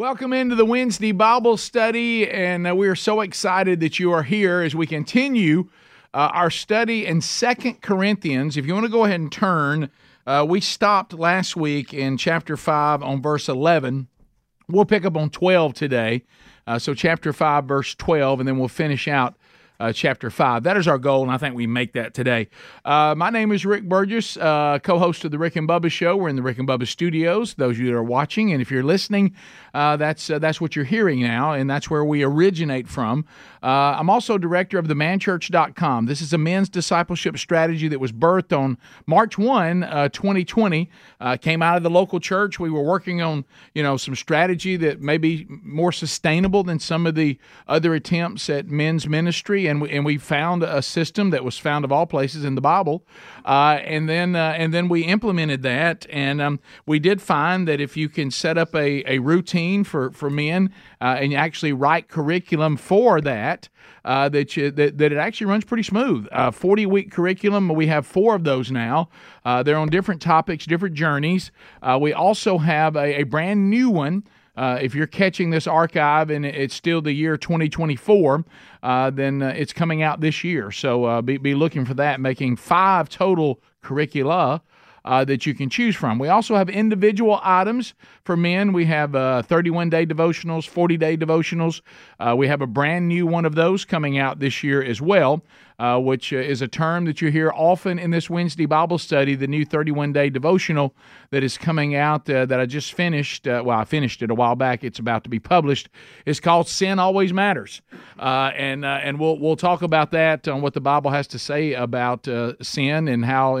Welcome into the Wednesday Bible study, and uh, we are so excited that you are here as we continue uh, our study in Second Corinthians. If you want to go ahead and turn, uh, we stopped last week in chapter 5 on verse 11. We'll pick up on 12 today. Uh, so, chapter 5, verse 12, and then we'll finish out uh, chapter 5. That is our goal, and I think we make that today. Uh, my name is Rick Burgess, uh, co host of the Rick and Bubba Show. We're in the Rick and Bubba studios, those of you that are watching. And if you're listening, uh, that's, uh, that's what you're hearing now, and that's where we originate from. Uh, I'm also director of the manchurch.com. This is a men's discipleship strategy that was birthed on March 1, 2020. came out of the local church. We were working on, you know, some strategy that may be more sustainable than some of the other attempts at men's ministry and we, and we found a system that was found of all places in the Bible, uh, and then uh, and then we implemented that, and um, we did find that if you can set up a, a routine for for men uh, and actually write curriculum for that. Uh, that, you, that that it actually runs pretty smooth. Uh, Forty week curriculum. We have four of those now. Uh, they're on different topics, different journeys. we also have a, a brand new one uh, if you're catching this archive and it's still the year 2024, uh, then uh, it's coming out this year. So uh, be, be looking for that, making five total curricula. Uh, that you can choose from. We also have individual items for men. We have uh, 31 day devotionals, 40 day devotionals. Uh, we have a brand new one of those coming out this year as well uh, which uh, is a term that you hear often in this Wednesday Bible study, the new 31 day devotional that is coming out uh, that I just finished. Uh, well, I finished it a while back. It's about to be published. It's called Sin Always Matters. Uh, and uh, and we'll, we'll talk about that on what the Bible has to say about sin and how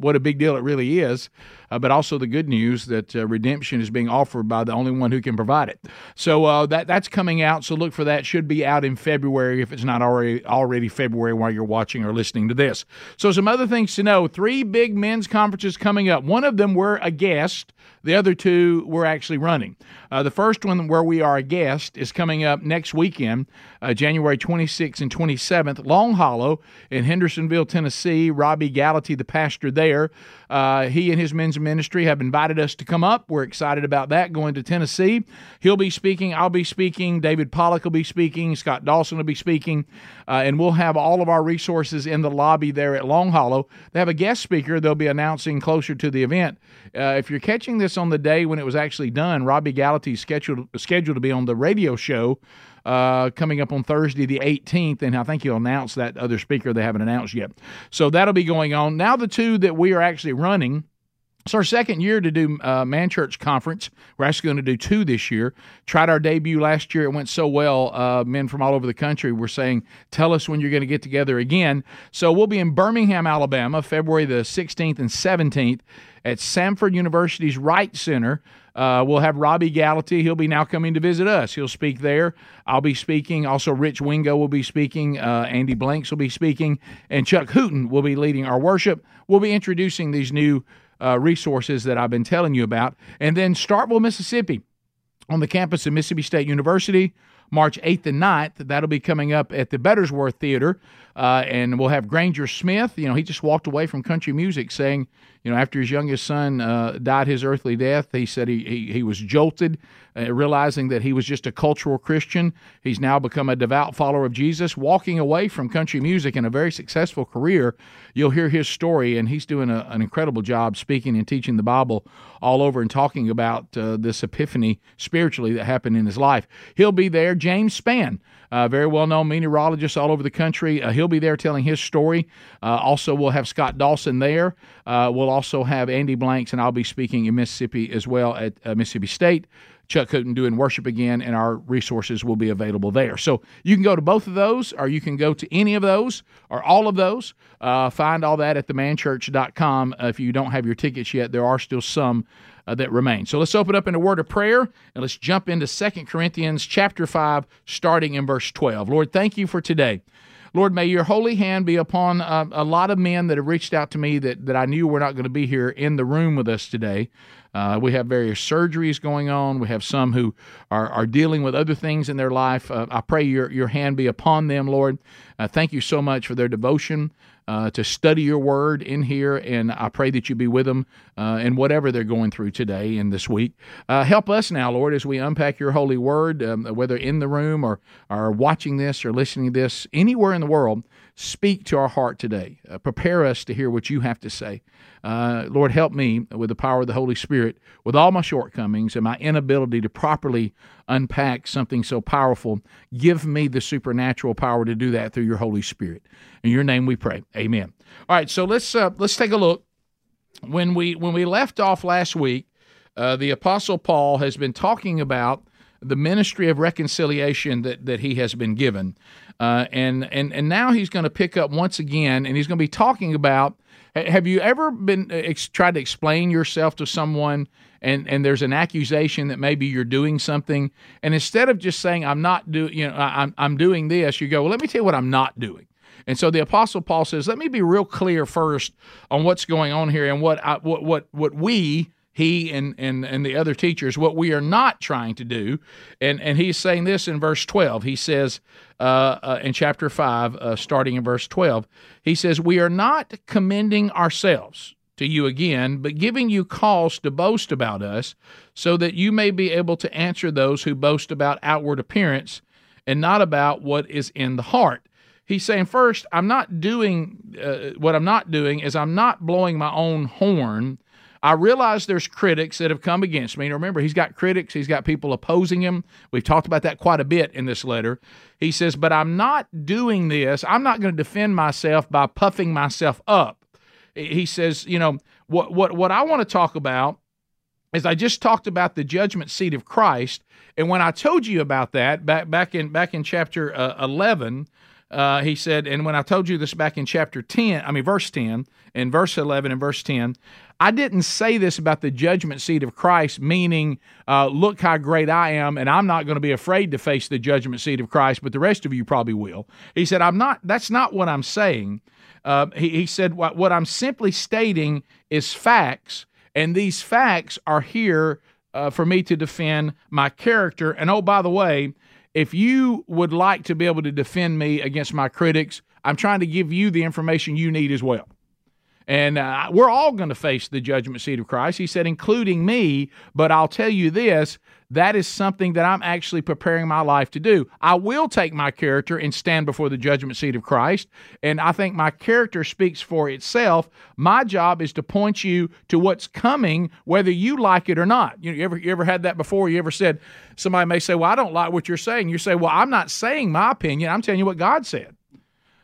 what a big deal it really is but also the good news that redemption is being offered by the only one who can provide it. So that that's coming out. So look for that. Should be out in February if it's not already already February while you're watching or listening to this. So some other things to know: three big men's conferences coming up. One of them we're a guest. The other two we're actually running. Uh, the first one, where we are a guest, is coming up next weekend, uh, January 26th and 27th, Long Hollow in Hendersonville, Tennessee. Robbie Gallaty, the pastor there, uh, he and his men's ministry have invited us to come up. We're excited about that, going to Tennessee. He'll be speaking. I'll be speaking. David Pollock will be speaking. Scott Dawson will be speaking. Uh, and we'll have all of our resources in the lobby there at Long Hollow. They have a guest speaker they'll be announcing closer to the event. Uh, if you're catching this on the day when it was actually done, Robbie Gallaty's scheduled, scheduled to be on the radio show uh, coming up on Thursday, the 18th, and I think he'll announce that other speaker they haven't announced yet. So that'll be going on. Now, the two that we are actually running. It's our second year to do uh, Man Church Conference. We're actually going to do two this year. Tried our debut last year. It went so well. Uh, men from all over the country were saying, Tell us when you're going to get together again. So we'll be in Birmingham, Alabama, February the 16th and 17th at Samford University's Wright Center. Uh, we'll have Robbie Gallaty. He'll be now coming to visit us. He'll speak there. I'll be speaking. Also, Rich Wingo will be speaking. Uh, Andy Blanks will be speaking. And Chuck Hooten will be leading our worship. We'll be introducing these new uh, resources that I've been telling you about. And then Starkville, Mississippi, on the campus of Mississippi State University, March 8th and 9th. That'll be coming up at the Bettersworth Theater. Uh, and we'll have Granger Smith. You know, he just walked away from country music saying, you know, after his youngest son uh, died his earthly death, he said he, he, he was jolted, uh, realizing that he was just a cultural Christian. He's now become a devout follower of Jesus, walking away from country music in a very successful career. You'll hear his story, and he's doing a, an incredible job speaking and teaching the Bible all over and talking about uh, this epiphany spiritually that happened in his life. He'll be there. James Spann, uh, very well known meteorologist all over the country. Uh, he'll be there telling his story. Uh, also, we'll have Scott Dawson there. Uh, we'll also have Andy Blanks, and I'll be speaking in Mississippi as well at uh, Mississippi State. Chuck Hooten doing worship again, and our resources will be available there. So you can go to both of those, or you can go to any of those, or all of those. Uh, find all that at themanchurch.com. Uh, if you don't have your tickets yet, there are still some uh, that remain. So let's open up in a word of prayer and let's jump into Second Corinthians chapter 5, starting in verse 12. Lord, thank you for today. Lord, may your holy hand be upon uh, a lot of men that have reached out to me that, that I knew were not going to be here in the room with us today. Uh, we have various surgeries going on. We have some who are, are dealing with other things in their life. Uh, I pray your, your hand be upon them, Lord. Uh, thank you so much for their devotion uh, to study your word in here, and I pray that you be with them uh, in whatever they're going through today and this week. Uh, help us now, Lord, as we unpack your holy word, um, whether in the room or, or watching this or listening to this, anywhere in the world. Speak to our heart today. Uh, prepare us to hear what you have to say. Uh, Lord, help me with the power of the Holy Spirit, with all my shortcomings and my inability to properly unpack something so powerful. Give me the supernatural power to do that through your Holy Spirit. In your name we pray. Amen. All right, so let's uh, let's take a look. When we when we left off last week, uh, the Apostle Paul has been talking about the ministry of reconciliation that, that he has been given. Uh, and, and, and now he's going to pick up once again, and he's going to be talking about have you ever been uh, ex- tried to explain yourself to someone and, and there's an accusation that maybe you're doing something and instead of just saying i'm not doing you know I'm, I'm doing this you go well let me tell you what i'm not doing and so the apostle paul says let me be real clear first on what's going on here and what I, what what what we he and, and, and the other teachers what we are not trying to do. And, and he's saying this in verse 12. He says uh, uh, in chapter 5, uh, starting in verse 12, he says, We are not commending ourselves to you again, but giving you cause to boast about us, so that you may be able to answer those who boast about outward appearance and not about what is in the heart. He's saying, first, I'm not doing uh, what I'm not doing is I'm not blowing my own horn I realize there's critics that have come against me. remember, he's got critics, he's got people opposing him. We've talked about that quite a bit in this letter. He says, But I'm not doing this. I'm not going to defend myself by puffing myself up. He says, You know, what, what, what I want to talk about is I just talked about the judgment seat of Christ. And when I told you about that back, back, in, back in chapter uh, 11, uh, he said, and when I told you this back in chapter 10, I mean, verse 10, in verse 11 and verse 10, I didn't say this about the judgment seat of Christ, meaning, uh, look how great I am, and I'm not going to be afraid to face the judgment seat of Christ, but the rest of you probably will. He said, I'm not, that's not what I'm saying. Uh, he, he said, what, what I'm simply stating is facts, and these facts are here uh, for me to defend my character. And oh, by the way, if you would like to be able to defend me against my critics, I'm trying to give you the information you need as well. And uh, we're all going to face the judgment seat of Christ. He said, including me. But I'll tell you this that is something that I'm actually preparing my life to do. I will take my character and stand before the judgment seat of Christ. And I think my character speaks for itself. My job is to point you to what's coming, whether you like it or not. You, know, you ever you ever had that before? You ever said somebody may say, "Well, I don't like what you're saying." You say, "Well, I'm not saying my opinion. I'm telling you what God said."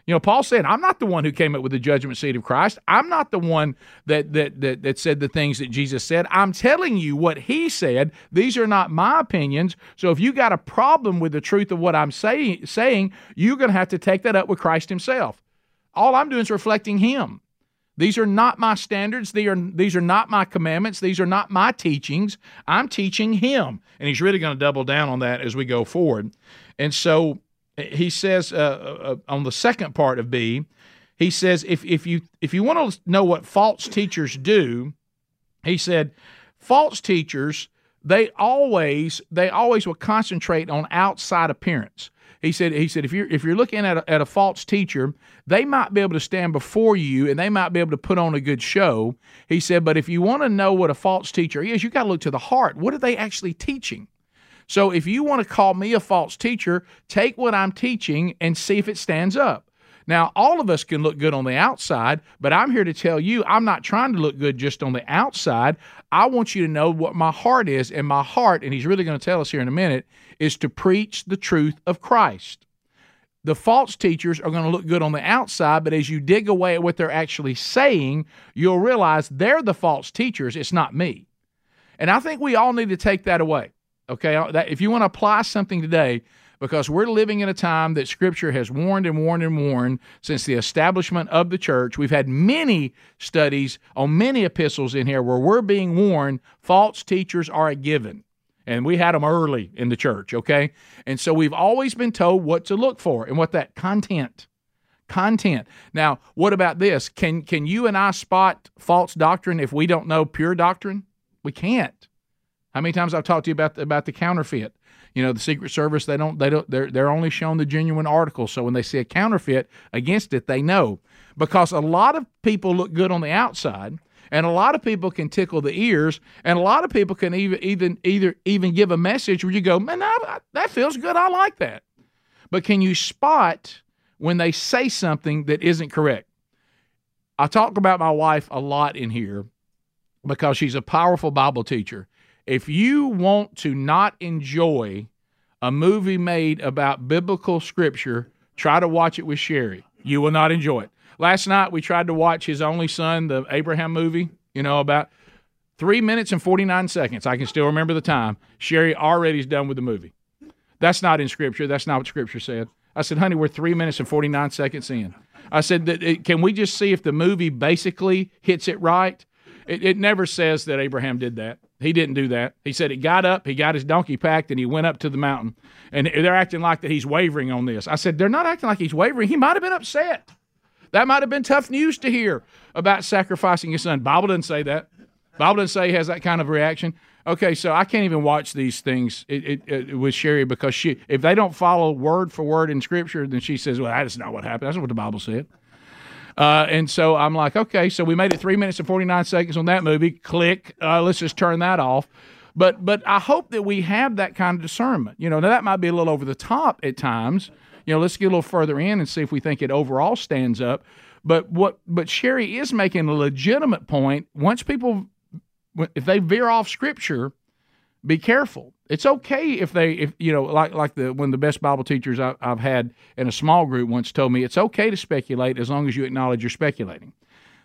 You know, Paul said, I'm not the one who came up with the judgment seat of Christ. I'm not the one that, that, that, that said the things that Jesus said. I'm telling you what he said. These are not my opinions. So if you got a problem with the truth of what I'm say, saying, you're going to have to take that up with Christ himself. All I'm doing is reflecting him. These are not my standards. These are, these are not my commandments. These are not my teachings. I'm teaching him. And he's really going to double down on that as we go forward. And so he says uh, uh, uh, on the second part of B, he says if if you if you want to know what false teachers do, he said false teachers they always they always will concentrate on outside appearance. He said he said if you're if you're looking at a, at a false teacher, they might be able to stand before you and they might be able to put on a good show. He said, but if you want to know what a false teacher is, you got to look to the heart. What are they actually teaching? So if you want to call me a false teacher, take what I'm teaching and see if it stands up. Now, all of us can look good on the outside, but I'm here to tell you I'm not trying to look good just on the outside. I want you to know what my heart is. And my heart, and he's really going to tell us here in a minute, is to preach the truth of Christ. The false teachers are going to look good on the outside, but as you dig away at what they're actually saying, you'll realize they're the false teachers. It's not me. And I think we all need to take that away. Okay, uh, that, if you want to apply something today, because we're living in a time that Scripture has warned and warned and warned since the establishment of the church. We've had many studies on many epistles in here where we're being warned false teachers are a given. And we had them early in the church, okay? And so we've always been told what to look for and what that content content. Now, what about this? Can can you and I spot false doctrine if we don't know pure doctrine? We can't. How many times I've talked to you about the, about the counterfeit? You know, the Secret Service they don't they don't they're they're only shown the genuine article. So when they see a counterfeit against it, they know because a lot of people look good on the outside. And a lot of people can tickle the ears, and a lot of people can even even either even give a message where you go, man, that, that feels good. I like that. But can you spot when they say something that isn't correct? I talk about my wife a lot in here because she's a powerful Bible teacher. If you want to not enjoy a movie made about biblical scripture, try to watch it with Sherry. You will not enjoy it. Last night we tried to watch his only son, the Abraham movie, you know, about three minutes and 49 seconds. I can still remember the time. Sherry already is done with the movie. That's not in Scripture. That's not what Scripture said. I said, honey, we're three minutes and 49 seconds in. I said, can we just see if the movie basically hits it right? It, it never says that Abraham did that. He didn't do that. He said he got up, he got his donkey packed, and he went up to the mountain. And they're acting like that he's wavering on this. I said, they're not acting like he's wavering. He might have been upset. That might have been tough news to hear about sacrificing his son. Bible doesn't say that. Bible doesn't say he has that kind of reaction. Okay, so I can't even watch these things it, it, it, with Sherry because she, if they don't follow word for word in Scripture, then she says, "Well, that's not what happened. That's not what the Bible said." Uh, and so I'm like, okay, so we made it three minutes and 49 seconds on that movie. Click. Uh, let's just turn that off. But but I hope that we have that kind of discernment. You know, now that might be a little over the top at times. You know, let's get a little further in and see if we think it overall stands up. But what but Sherry is making a legitimate point. Once people, if they veer off Scripture, be careful. It's okay if they if you know like like the of the best bible teachers I, have had in a small group once told me it's okay to speculate as long as you acknowledge you're speculating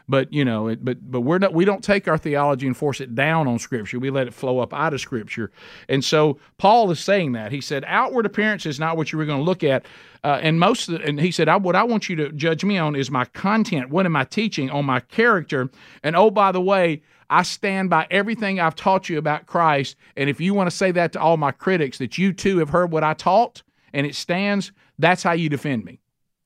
but you know it, but but we're not we don't take our theology and force it down on scripture we let it flow up out of scripture and so paul is saying that he said outward appearance is not what you were going to look at uh, and most the, and he said I, what i want you to judge me on is my content what am i teaching on my character and oh by the way I stand by everything I've taught you about Christ. And if you want to say that to all my critics, that you too have heard what I taught and it stands, that's how you defend me.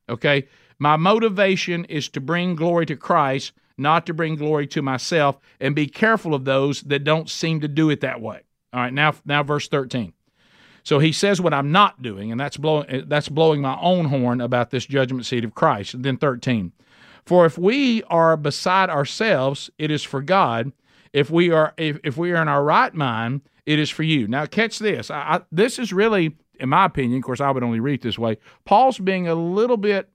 Okay? My motivation is to bring glory to Christ, not to bring glory to myself, and be careful of those that don't seem to do it that way. All right, now, now verse 13. So he says what I'm not doing, and that's blowing eh, that's blowing my own horn about this judgment seat of Christ. And then 13. For if we are beside ourselves, it is for God. If we are if, if we are in our right mind, it is for you. Now catch this. I, I, this is really, in my opinion, of course, I would only read this way. Paul's being a little bit.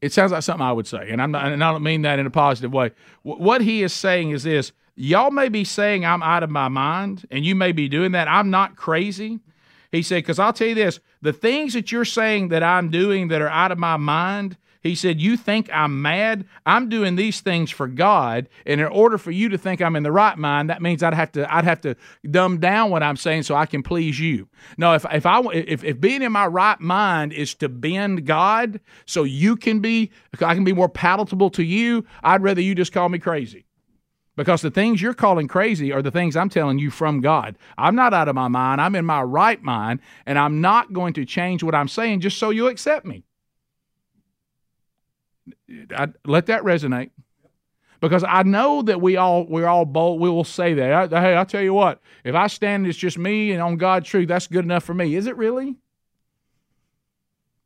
It sounds like something I would say, and I'm not, and I don't mean that in a positive way. W- what he is saying is this: y'all may be saying I'm out of my mind, and you may be doing that. I'm not crazy. He said, because I'll tell you this: the things that you're saying that I'm doing that are out of my mind he said, You think I'm mad? I'm doing these things for God. And in order for you to think I'm in the right mind, that means I'd have to I'd have to dumb down what I'm saying so I can please you. No, if if I if, if being in my right mind is to bend God so you can be I can be more palatable to you, I'd rather you just call me crazy. Because the things you're calling crazy are the things I'm telling you from God. I'm not out of my mind. I'm in my right mind, and I'm not going to change what I'm saying just so you accept me. I, let that resonate because I know that we all we're all bold. We will say that. I, hey, I tell you what, if I stand, it's just me and on God's truth. That's good enough for me. Is it really?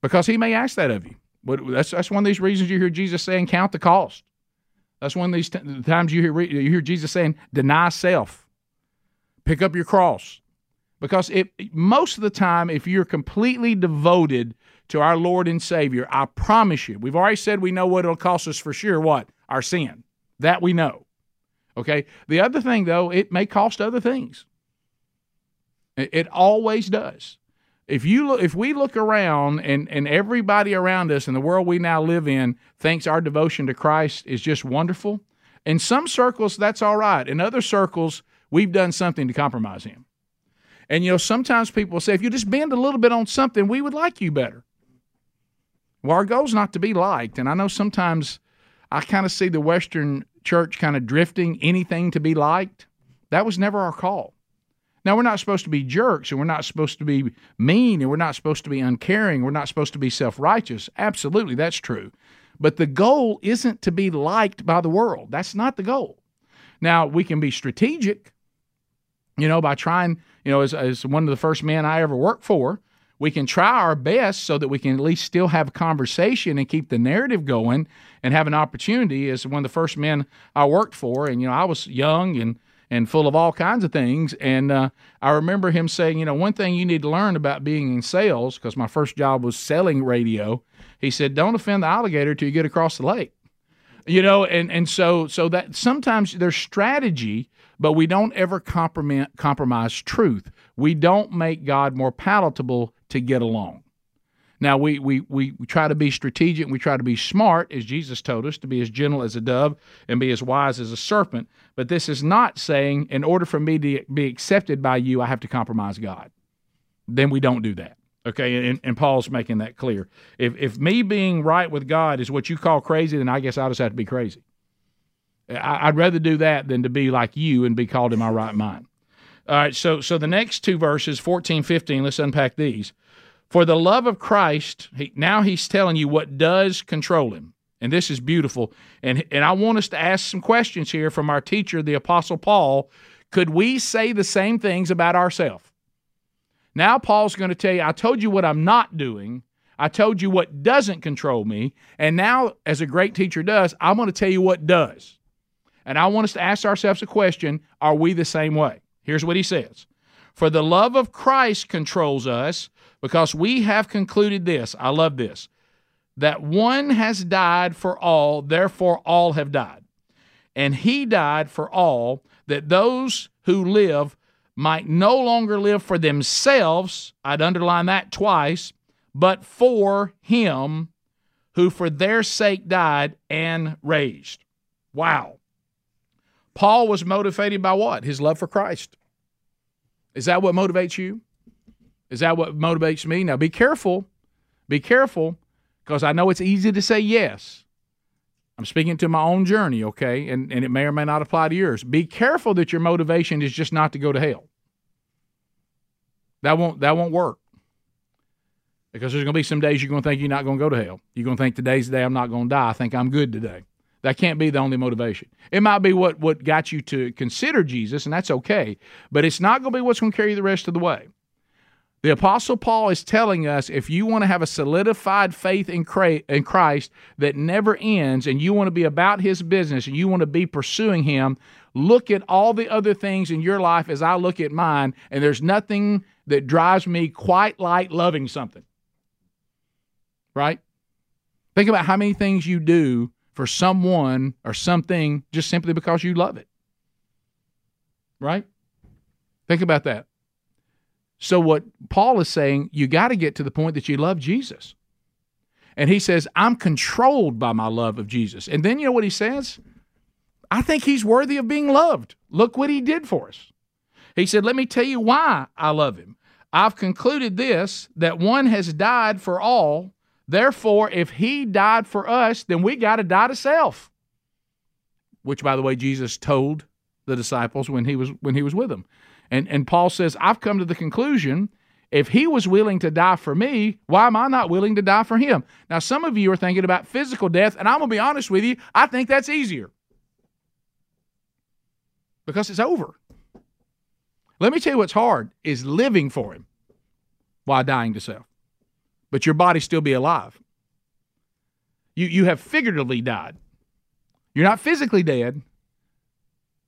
Because He may ask that of you. But that's that's one of these reasons you hear Jesus saying, "Count the cost." That's one of these t- times you hear you hear Jesus saying, "Deny self, pick up your cross." Because it most of the time, if you're completely devoted to our Lord and Savior, I promise you, we've already said we know what it'll cost us for sure. What? Our sin. That we know. Okay. The other thing, though, it may cost other things. It, always does. If you look, if we look around and, and everybody around us in the world we now live in thinks our devotion to Christ is just wonderful, in some circles that's all right. In other circles, we've done something to compromise him. And, you know, sometimes people say, if you just bend a little bit on something, we would like you better. Well, our goal is not to be liked. And I know sometimes I kind of see the Western church kind of drifting anything to be liked. That was never our call. Now, we're not supposed to be jerks and we're not supposed to be mean and we're not supposed to be uncaring. We're not supposed to be self righteous. Absolutely, that's true. But the goal isn't to be liked by the world. That's not the goal. Now, we can be strategic, you know, by trying, you know, as, as one of the first men I ever worked for, we can try our best so that we can at least still have a conversation and keep the narrative going and have an opportunity as one of the first men I worked for. And, you know, I was young and and full of all kinds of things. And uh, I remember him saying, you know, one thing you need to learn about being in sales, because my first job was selling radio. He said, don't offend the alligator till you get across the lake. You know, and, and so so that sometimes there's strategy, but we don't ever compromise, compromise truth. We don't make God more palatable to get along. Now, we, we, we, try to be strategic we try to be smart, as Jesus told us, to be as gentle as a dove and be as wise as a serpent. But this is not saying, in order for me to be accepted by you, I have to compromise God. Then we don't do that. Okay, and, and Paul's making that clear. If, if me being right with God is what you call crazy, then I guess I just have to be crazy. I, I'd rather do that than to be like you and be called in my right mind. All right, so so the next two verses, 14, 15, let's unpack these. For the love of Christ, he, now he's telling you what does control him. And this is beautiful. And, and I want us to ask some questions here from our teacher, the Apostle Paul. Could we say the same things about ourselves? Now, Paul's going to tell you, I told you what I'm not doing. I told you what doesn't control me. And now, as a great teacher does, I'm going to tell you what does. And I want us to ask ourselves a question Are we the same way? Here's what he says For the love of Christ controls us because we have concluded this. I love this that one has died for all, therefore all have died. And he died for all, that those who live might no longer live for themselves. I'd underline that twice, but for him who for their sake died and raised. Wow. Paul was motivated by what? His love for Christ. Is that what motivates you? Is that what motivates me? Now be careful. Be careful because I know it's easy to say yes. I'm speaking to my own journey, okay? And, and it may or may not apply to yours. Be careful that your motivation is just not to go to hell. That won't that won't work. Because there's to be some days you're to think you're not to go to hell. You're to think today's the day I'm not to die. I think I'm good today. That can't be the only motivation. It might be what, what got you to consider Jesus, and that's okay, but it's not going to be what's going to carry you the rest of the way. The Apostle Paul is telling us if you want to have a solidified faith in Christ that never ends and you want to be about his business and you want to be pursuing him, look at all the other things in your life as I look at mine, and there's nothing that drives me quite like loving something. Right? Think about how many things you do for someone or something just simply because you love it. Right? Think about that. So, what Paul is saying, you got to get to the point that you love Jesus. And he says, I'm controlled by my love of Jesus. And then you know what he says? I think he's worthy of being loved. Look what he did for us. He said, Let me tell you why I love him. I've concluded this that one has died for all. Therefore, if he died for us, then we got to die to self. Which, by the way, Jesus told the disciples when he was when he was with them. And, and Paul says, I've come to the conclusion if he was willing to die for me, why am I not willing to die for him? Now, some of you are thinking about physical death, and I'm going to be honest with you, I think that's easier because it's over. Let me tell you what's hard is living for him while dying to self. But your body still be alive. You, you have figuratively died. You're not physically dead,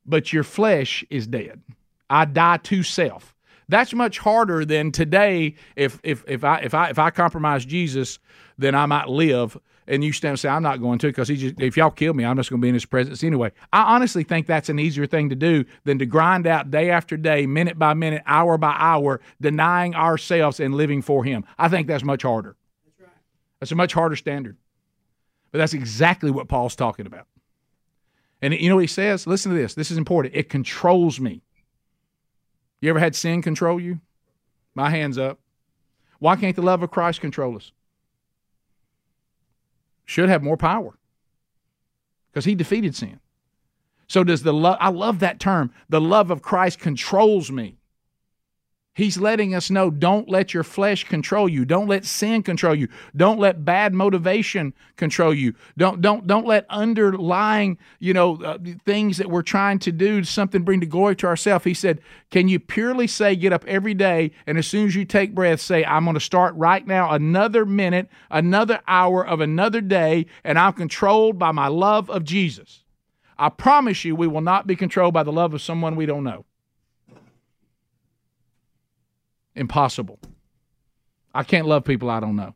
but your flesh is dead. I die to self. That's much harder than today. If if if I if I if I compromise Jesus, then I might live. And you stand and say, I'm not going to because he just if y'all kill me, I'm just going to be in his presence anyway. I honestly think that's an easier thing to do than to grind out day after day, minute by minute, hour by hour, denying ourselves and living for him. I think that's much harder. That's right. That's a much harder standard. But that's exactly what Paul's talking about. And you know what he says? Listen to this. This is important. It controls me. You ever had sin control you? My hand's up. Why can't the love of Christ control us? Should have more power because he defeated sin. So does the love I love that term. The love of Christ controls me. He's letting us know don't let your flesh control you. Don't let sin control you. Don't let bad motivation control you. Don't don't don't let underlying, you know, uh, things that we're trying to do something bring to glory to ourselves. He said, "Can you purely say get up every day and as soon as you take breath say I'm going to start right now another minute, another hour of another day and I'm controlled by my love of Jesus." I promise you we will not be controlled by the love of someone we don't know. Impossible. I can't love people I don't know.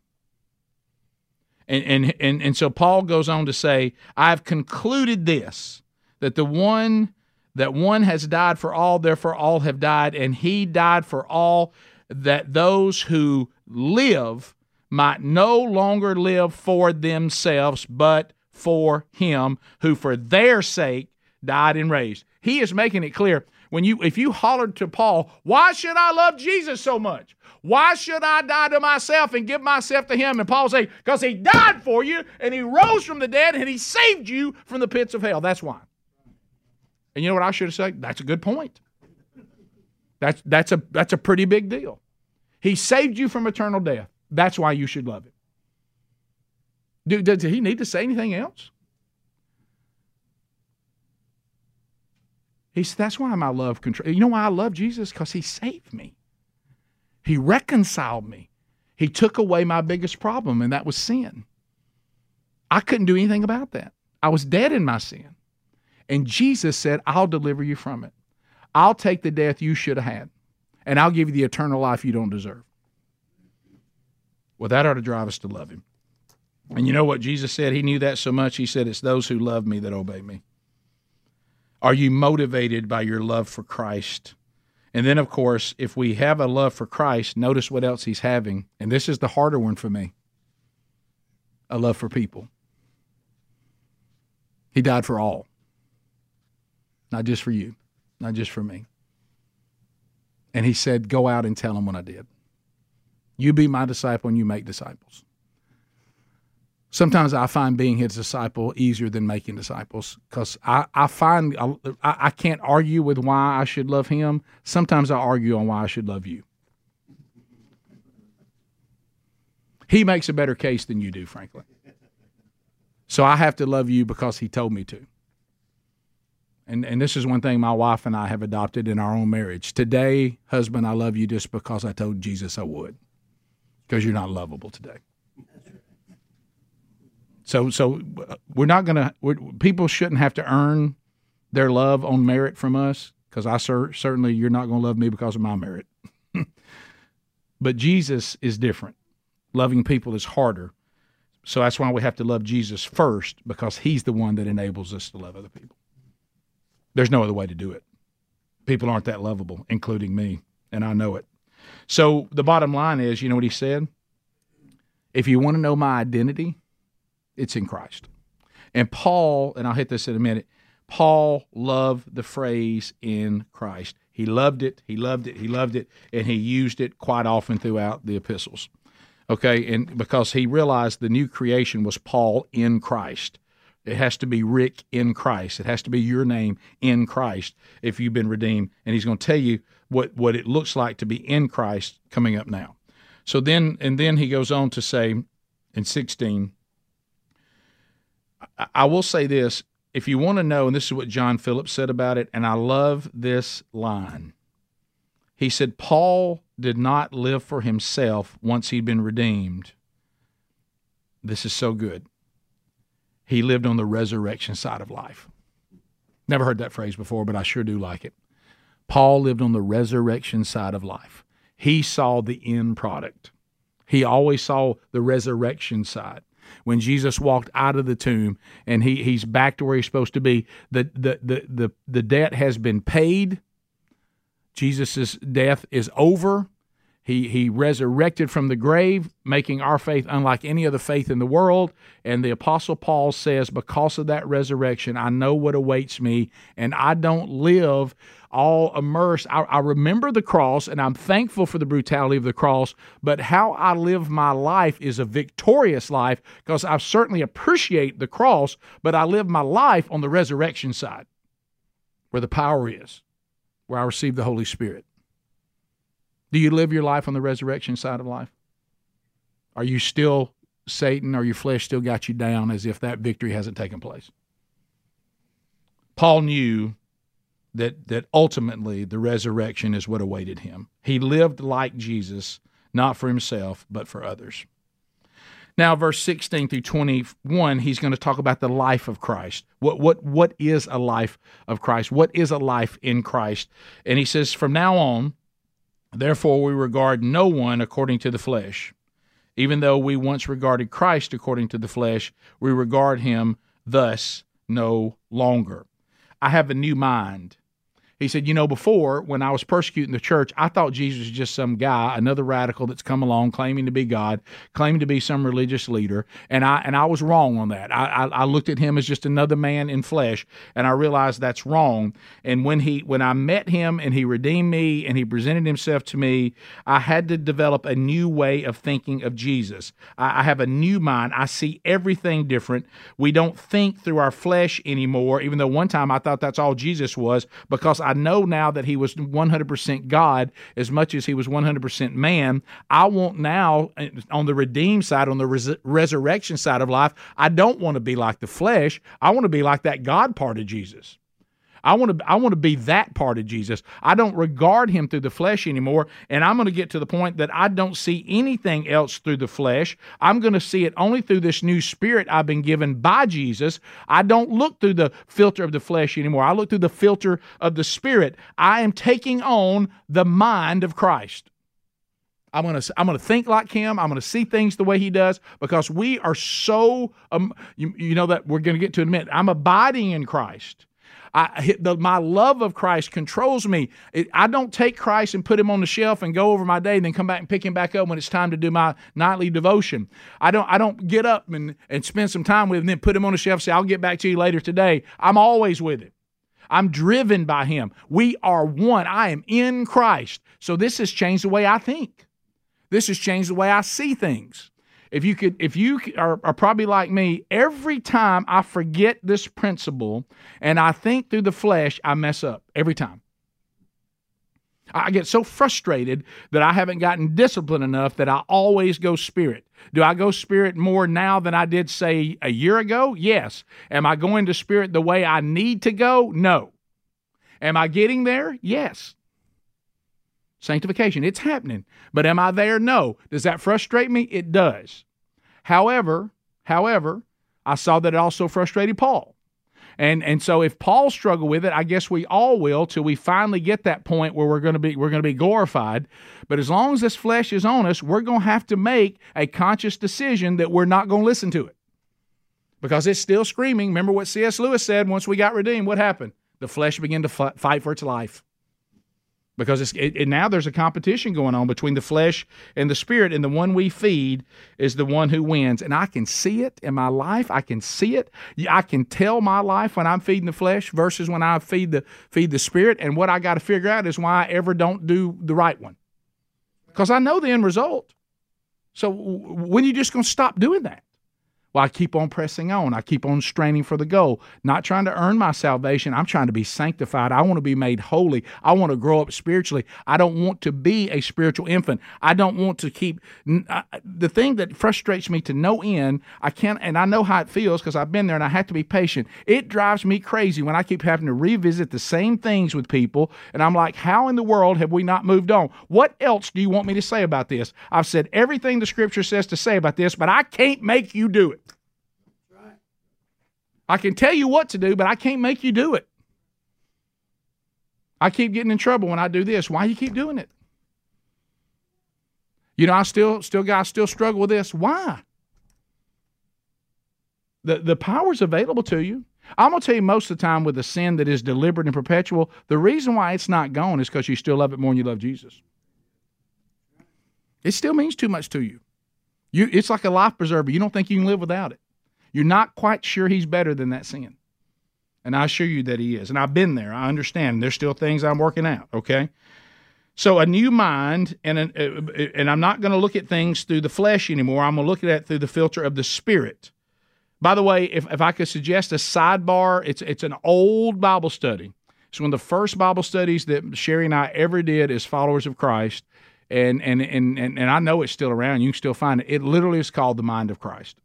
And, and, and, and so Paul goes on to say, I've concluded this, that the one that one has died for all, therefore all have died, and he died for all, that those who live might no longer live for themselves, but for him who for their sake died and raised. He is making it clear when you if you hollered to Paul, why should I love Jesus so much? Why should I die to myself and give myself to him? And Paul say, because he died for you and he rose from the dead and he saved you from the pits of hell. That's why. And you know what I should have said? That's a good point. That's that's a that's a pretty big deal. He saved you from eternal death. That's why you should love him. Do, does he need to say anything else? He said, That's why my love control. You know why I love Jesus? Because he saved me. He reconciled me. He took away my biggest problem, and that was sin. I couldn't do anything about that. I was dead in my sin. And Jesus said, I'll deliver you from it. I'll take the death you should have had, and I'll give you the eternal life you don't deserve. Well, that ought to drive us to love him. And you know what Jesus said? He knew that so much. He said, It's those who love me that obey me. Are you motivated by your love for Christ? And then, of course, if we have a love for Christ, notice what else he's having. And this is the harder one for me a love for people. He died for all, not just for you, not just for me. And he said, Go out and tell them what I did. You be my disciple and you make disciples. Sometimes I find being his disciple easier than making disciples because I, I find I, I can't argue with why I should love him. Sometimes I argue on why I should love you. He makes a better case than you do, frankly. So I have to love you because he told me to. And, and this is one thing my wife and I have adopted in our own marriage. Today, husband, I love you just because I told Jesus I would, because you're not lovable today. So so uh, we're not going to people shouldn't have to earn their love on merit from us because I cer- certainly you're not to love me because of my merit. but Jesus is different. Loving people is harder. So that's why we have to love Jesus first because he's the one that enables us to love other people. There's no other way to do it. People aren't that lovable, including me, and I know it. So the bottom line is, you know what he said? If you want to know my identity, it's in Christ. And Paul, and I'll hit this in a minute, Paul loved the phrase in Christ. He loved it, he loved it, he loved it, and he used it quite often throughout the epistles. Okay, and because he realized the new creation was Paul in Christ. It has to be Rick in Christ. It has to be your name in Christ if you've been redeemed. And he's going to tell you what, what it looks like to be in Christ coming up now. So then, and then he goes on to say in 16, I will say this if you want to know, and this is what John Phillips said about it, and I love this line. He said, Paul did not live for himself once he'd been redeemed. This is so good. He lived on the resurrection side of life. Never heard that phrase before, but I sure do like it. Paul lived on the resurrection side of life. He saw the end product. He always saw the resurrection side when Jesus walked out of the tomb and he, he's back to where he's supposed to be. The, the, the, the, the debt has been paid. Jesus' death is over. He, he resurrected from the grave, making our faith unlike any other faith in the world. And the Apostle Paul says, Because of that resurrection, I know what awaits me, and I don't live all immersed. I, I, remember the cross, and I'm thankful for the brutality of the cross, but how I live my life is a victorious life because I certainly appreciate the cross, but I live my life on the resurrection side where the power is, where I receive the Holy Spirit. Do you live your life on the resurrection side of life? Are you still Satan or your flesh still got you down as if that victory hasn't taken place? Paul knew that that ultimately the resurrection is what awaited him. He lived like Jesus, not for himself, but for others. Now, verse 16 through 21, he's going to talk about the life of Christ. What, what, what is a life of Christ? What is a life in Christ? And he says, From now on, Therefore, we regard no one according to the flesh. Even though we once regarded Christ according to the flesh, we regard him thus no longer. I have a new mind. He said, You know, before when I was persecuting the church, I thought Jesus was just some guy, another radical that's come along claiming to be God, claiming to be some religious leader. And I and I was wrong on that. I, I, I looked at him as just another man in flesh, and I realized that's wrong. And when he when I met him and he redeemed me and he presented himself to me, I had to develop a new way of thinking of Jesus. I, I have a new mind. I see everything different. We don't think through our flesh anymore, even though one time I thought that's all Jesus was, because I know now that he was 100% God as much as he was 100% man. I want now, uh, on the redeemed side, on the res- resurrection side of life, I don't want to be like the flesh. I want to be like that God part of Jesus. I want to I want to be that part of Jesus. I don't regard him through the flesh anymore, and I'm going to get to the point that I don't see anything else through the flesh. I'm going to see it only through this new spirit I've been given by Jesus. I don't look through the filter of the flesh anymore. I look through the filter of the spirit. I am taking on the mind of Christ. I'm gonna I'm gonna think like him. I'm gonna see things the way he does because we are so um, you, you know that we're gonna get to admit I'm abiding in Christ. I, the, my love of Christ controls me. It, I don't take Christ and put him on the shelf and go over my day and then come back and pick him back up when it's time to do my nightly devotion. I don't I don't get up and, and spend some time with him and then put him on the shelf say, I'll get back to you later today. I'm always with him. I'm driven by him. We are one. I am in Christ. So this has changed the way I think. This has changed the way I see things if you could if you are, are, probably like me every time i forget this principle and i think through the flesh i mess up every time. I get so frustrated that i haven't gotten disciplined enough that i always go spirit. Do i go spirit more now than i did say a year ago? Yes. Am i going to spirit the way i need to go? No. Am i getting there? Yes Sanctification, it's happening. But am I there? No. Does that frustrate me? It does. However, however, I saw that it also frustrated Paul. And and so if Paul struggled with it, I guess we all will till we finally get that point where we're going to be we're going to be glorified. But as long as this flesh is on us, we're going to have to make a conscious decision that we're not going to listen to it. Because it's still screaming. Remember what C.S. Lewis said once we got redeemed, what happened? The flesh began to fight for its life because it's it, now there's a competition going on between the flesh and the spirit and the one we feed is the one who wins. And i can see it in my life. I can see it. I can tell my life when i'm feeding the flesh versus when i feed the feed the spirit. And what i got to figure out is why i ever don't do the right one. Because i know the end result. So when are you just going to stop doing that well, I keep on pressing on. I keep on straining for the goal, not trying to earn my salvation. I'm trying to be sanctified. I want to be made holy. I want to grow up spiritually. I don't want to be a spiritual infant. I don't want to keep the thing that frustrates me to no end. I can't, and I know how it feels because I've been there and I have to be patient. It drives me crazy when I keep having to revisit the same things with people. And I'm like, how in the world have we not moved on? What else do you want me to say about this? I've said everything the scripture says to say about this, but I can't make you do it. I can tell you what to do, but I can't make you do it. I keep getting in trouble when I do this. Why you keep doing it? You know, I still still guys still struggle with this. Why? The the power's available to you. I'm gonna tell you most of the time with a sin that is deliberate and perpetual, the reason why it's not gone is because you still love it more than you love Jesus. It still means too much to you. You it's like a life preserver. You don't think you can live without it. You're not quite sure he's better than that sin. And I assure you that he is. And I've been there. I understand. There's still things I'm working out, okay? So a new mind, and a, uh, uh, and I'm not going to look at things through the flesh anymore. I'm going to look at it through the filter of the spirit. By the way, if, if I could suggest a sidebar, it's it's an old Bible study. It's one of the first Bible studies that Sherry and I ever did as followers of Christ, and and and and, and I know it's still around. You can still find it. It literally is called the Mind of Christ,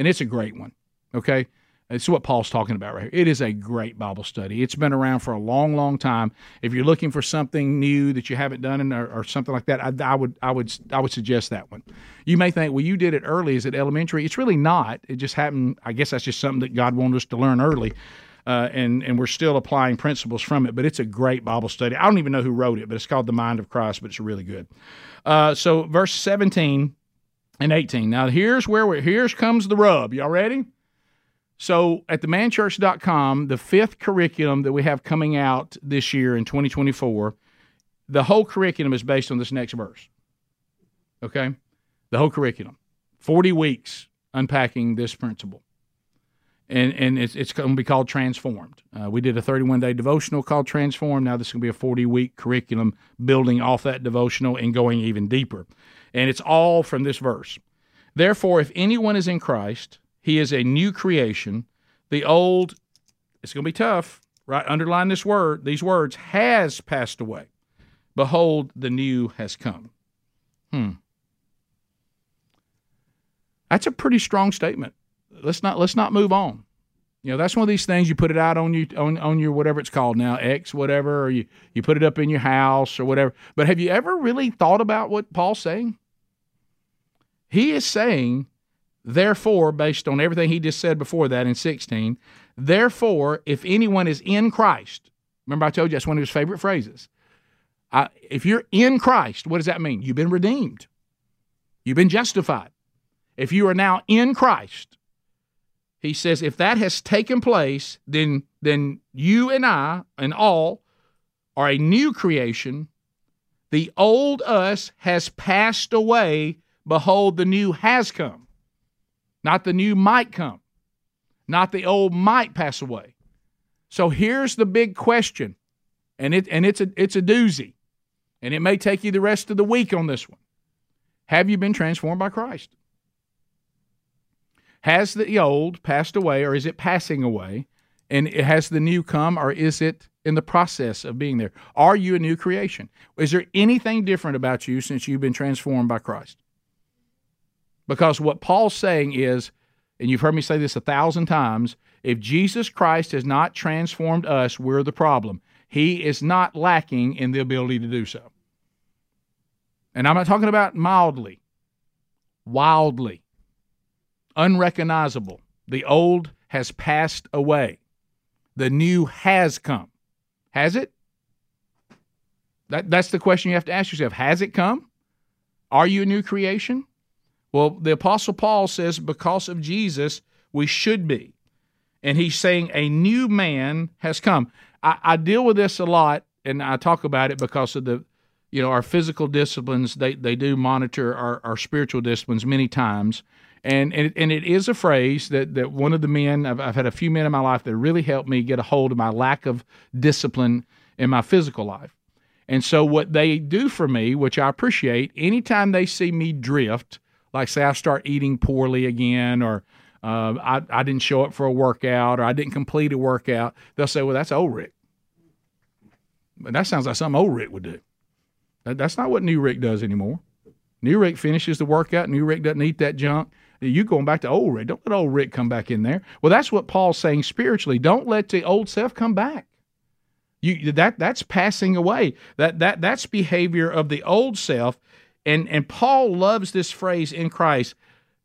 and it's a great one. Okay, it's what Paul's talking about right here. It is a great Bible study. It's been around for a long, long time. If you're looking for something new that you haven't done or, or something like that, I, I, would, I would, I would suggest that one. You may think, well, you did it early. Is it elementary? It's really not. It just happened. I guess that's just something that God wanted us to learn early. Uh, and and we're still applying principles from it. But it's a great Bible study. I don't even know who wrote it, but it's called The Mind of Christ. But it's really good. Uh, so verse 17 and 18. Now here's where we're. Here's comes the rub. Y'all ready? So at themanchurch.com, the fifth curriculum that we have coming out this year in 2024, the whole curriculum is based on this next verse. Okay? The whole curriculum. 40 weeks unpacking this principle. And, and it's, it's going to be called Transformed. Uh, we did a 31 day devotional called Transformed. Now this is going to be a 40 week curriculum building off that devotional and going even deeper. And it's all from this verse. Therefore, if anyone is in Christ, he is a new creation. The old, it's going to be tough, right? Underline this word, these words, has passed away. Behold, the new has come. Hmm. That's a pretty strong statement. Let's not let's not move on. You know, that's one of these things you put it out on you on, on your whatever it's called now, X whatever, or you, you put it up in your house or whatever. But have you ever really thought about what Paul's saying? He is saying Therefore, based on everything he just said before that in 16, therefore, if anyone is in Christ, remember I told you that's one of his favorite phrases. Uh, if you're in Christ, what does that mean? You've been redeemed, you've been justified. If you are now in Christ, he says, if that has taken place, then then you and I and all are a new creation. The old us has passed away. Behold, the new has come. Not the new might come, not the old might pass away. So here's the big question, and it and it's a it's a doozy, and it may take you the rest of the week on this one. Have you been transformed by Christ? Has the old passed away, or is it passing away? And has the new come, or is it in the process of being there? Are you a new creation? Is there anything different about you since you've been transformed by Christ? Because what Paul's saying is, and you've heard me say this a thousand times, if Jesus Christ has not transformed us, we're the problem. He is not lacking in the ability to do so. And I'm not talking about mildly, wildly, unrecognizable. The old has passed away, the new has come. Has it? That, that's the question you have to ask yourself. Has it come? Are you a new creation? Well, the Apostle Paul says because of Jesus, we should be. And he's saying a new man has come. I, I, deal with this a lot, and I talk about it because of the, you know, our physical disciplines. They they do monitor our, our spiritual disciplines many times, and and and it is a phrase that that one of the men I've, I've had a few men in my life that really helped me get a hold of my lack of discipline in my physical life. And so what they do for me, which I appreciate, anytime they see me drift like say I start eating poorly again or uh, I, I didn't show up for a workout or I didn't complete a workout, they'll say, well, that's old Rick. But that sounds like something old Rick would do. That, that's not what new Rick does anymore. New Rick finishes the workout. New Rick doesn't eat that junk. You going back to old Rick. Don't let old Rick come back in there. Well, that's what Paul's saying spiritually. Don't let the old self come back. You that that's passing away. That that that's behavior of the old self and and Paul loves this phrase in Christ.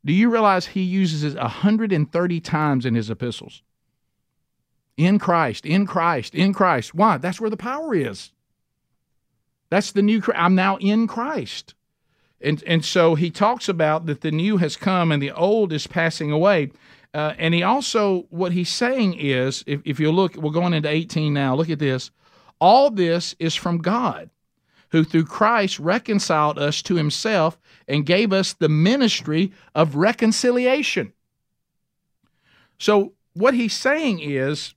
Do you realize he uses it 130 times in his epistles? In Christ, in Christ, in Christ. Why? That's where the power is. That's the new I'm now in Christ. And and so he talks about that the new has come and the old is passing away. Uh, and he also what he's saying is if, if you look we're going into 18 now look at this all this is from god who through Christ reconciled us to himself and gave us the ministry of reconciliation. So what he's saying is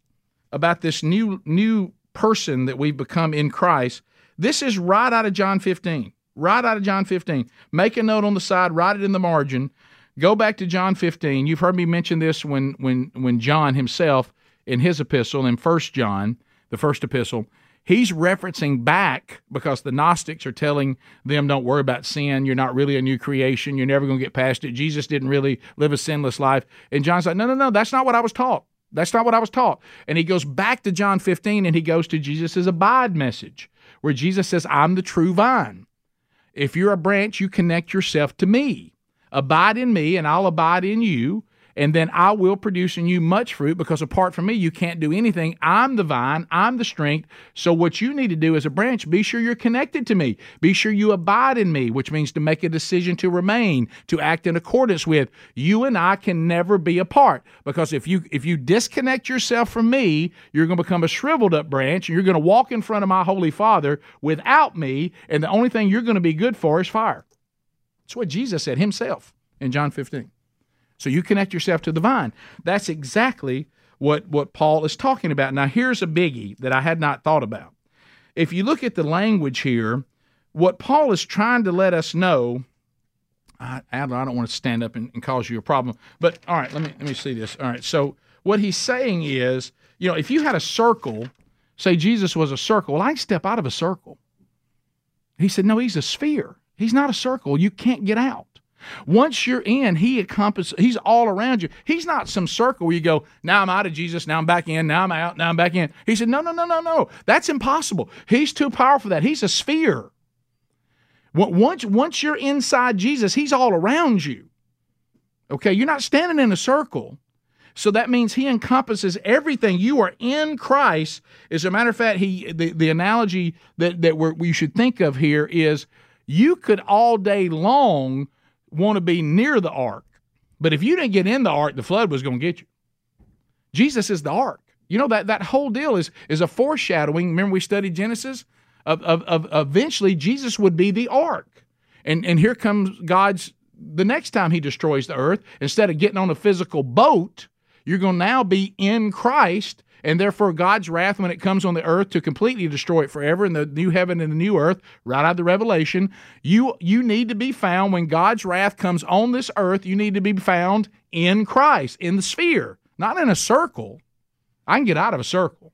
about this new new person that we've become in Christ. This is right out of John 15. Right out of John 15. Make a note on the side, write it in the margin. Go back to John 15. You've heard me mention this when when when John himself in his epistle in First John, the first epistle, he's referencing back because the Gnostics are telling them, don't worry about sin. You're not really a new creation. You're never going to get past it. Jesus didn't really live a sinless life. And John's like, no, no, no, that's not what I was taught. That's not what I was taught. And he goes back to John 15 and he goes to Jesus' abide message, where Jesus says, I'm the true vine. If you're a branch, you connect yourself to me. Abide in me, and I'll abide in you and then I will produce in you much fruit because apart from me, you can't do anything. I'm the vine, I'm the strength. So, what you need to do as a branch, be sure you're connected to me. Be sure you abide in me, which means to make a decision to remain, to act in accordance with. You and I can never be apart because if you if you disconnect yourself from me, you're going to become a shriveled up branch and you're going to walk in front of my holy Father without me, and the only thing you're going to be good for is fire. That's what Jesus said himself in John 15. So you connect yourself to the vine. That's exactly what, what Paul is talking about. Now, here's a biggie that I had not thought about. If you look at the language here, what Paul is trying to let us know, I, Adler, I don't want to stand up and, and cause you a problem, but all right, let me let me see this. All right, so what he's saying is, you know, if you had a circle, say Jesus was a circle, well, I step out of a circle. He said, no, he's a sphere. He's not a circle. You can't get out. Once you're in, he encompasses, he's all around you. He's not some circle where you go, now I'm out of Jesus, now I'm back in, now I'm out, now I'm back in. He said, no, no, no, no, no. That's impossible. He's too powerful for that. He's a sphere. Once, once you're inside Jesus, he's all around you. Okay, you're not standing in a circle. So that means he encompasses everything. You are in Christ. As a matter of fact, he the, the analogy that, that we should think of here is you could all day long want to be near the ark. But if you didn't get in the ark, the flood was going to get you. Jesus is the ark. You know that that whole deal is is a foreshadowing. Remember we studied Genesis of, of, of eventually Jesus would be the ark. And and here comes God's the next time he destroys the earth, instead of getting on a physical boat, you're going to now be in Christ and therefore God's wrath when it comes on the earth to completely destroy it forever in the new heaven and the new earth, right out of the Revelation, you you need to be found when God's wrath comes on this earth, you need to be found in Christ, in the sphere, not in a circle. I can get out of a circle.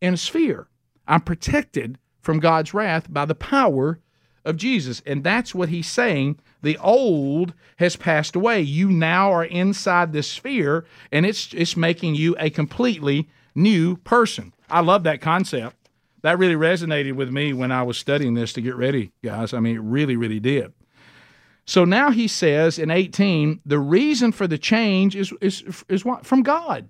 In a sphere. I'm protected from God's wrath by the power of Jesus. And that's what he's saying. The old has passed away. You now are inside this sphere, and it's it's making you a completely new person. I love that concept. That really resonated with me when I was studying this to get ready, guys. I mean, it really, really did. So now he says in 18, the reason for the change is, is, is what? From God.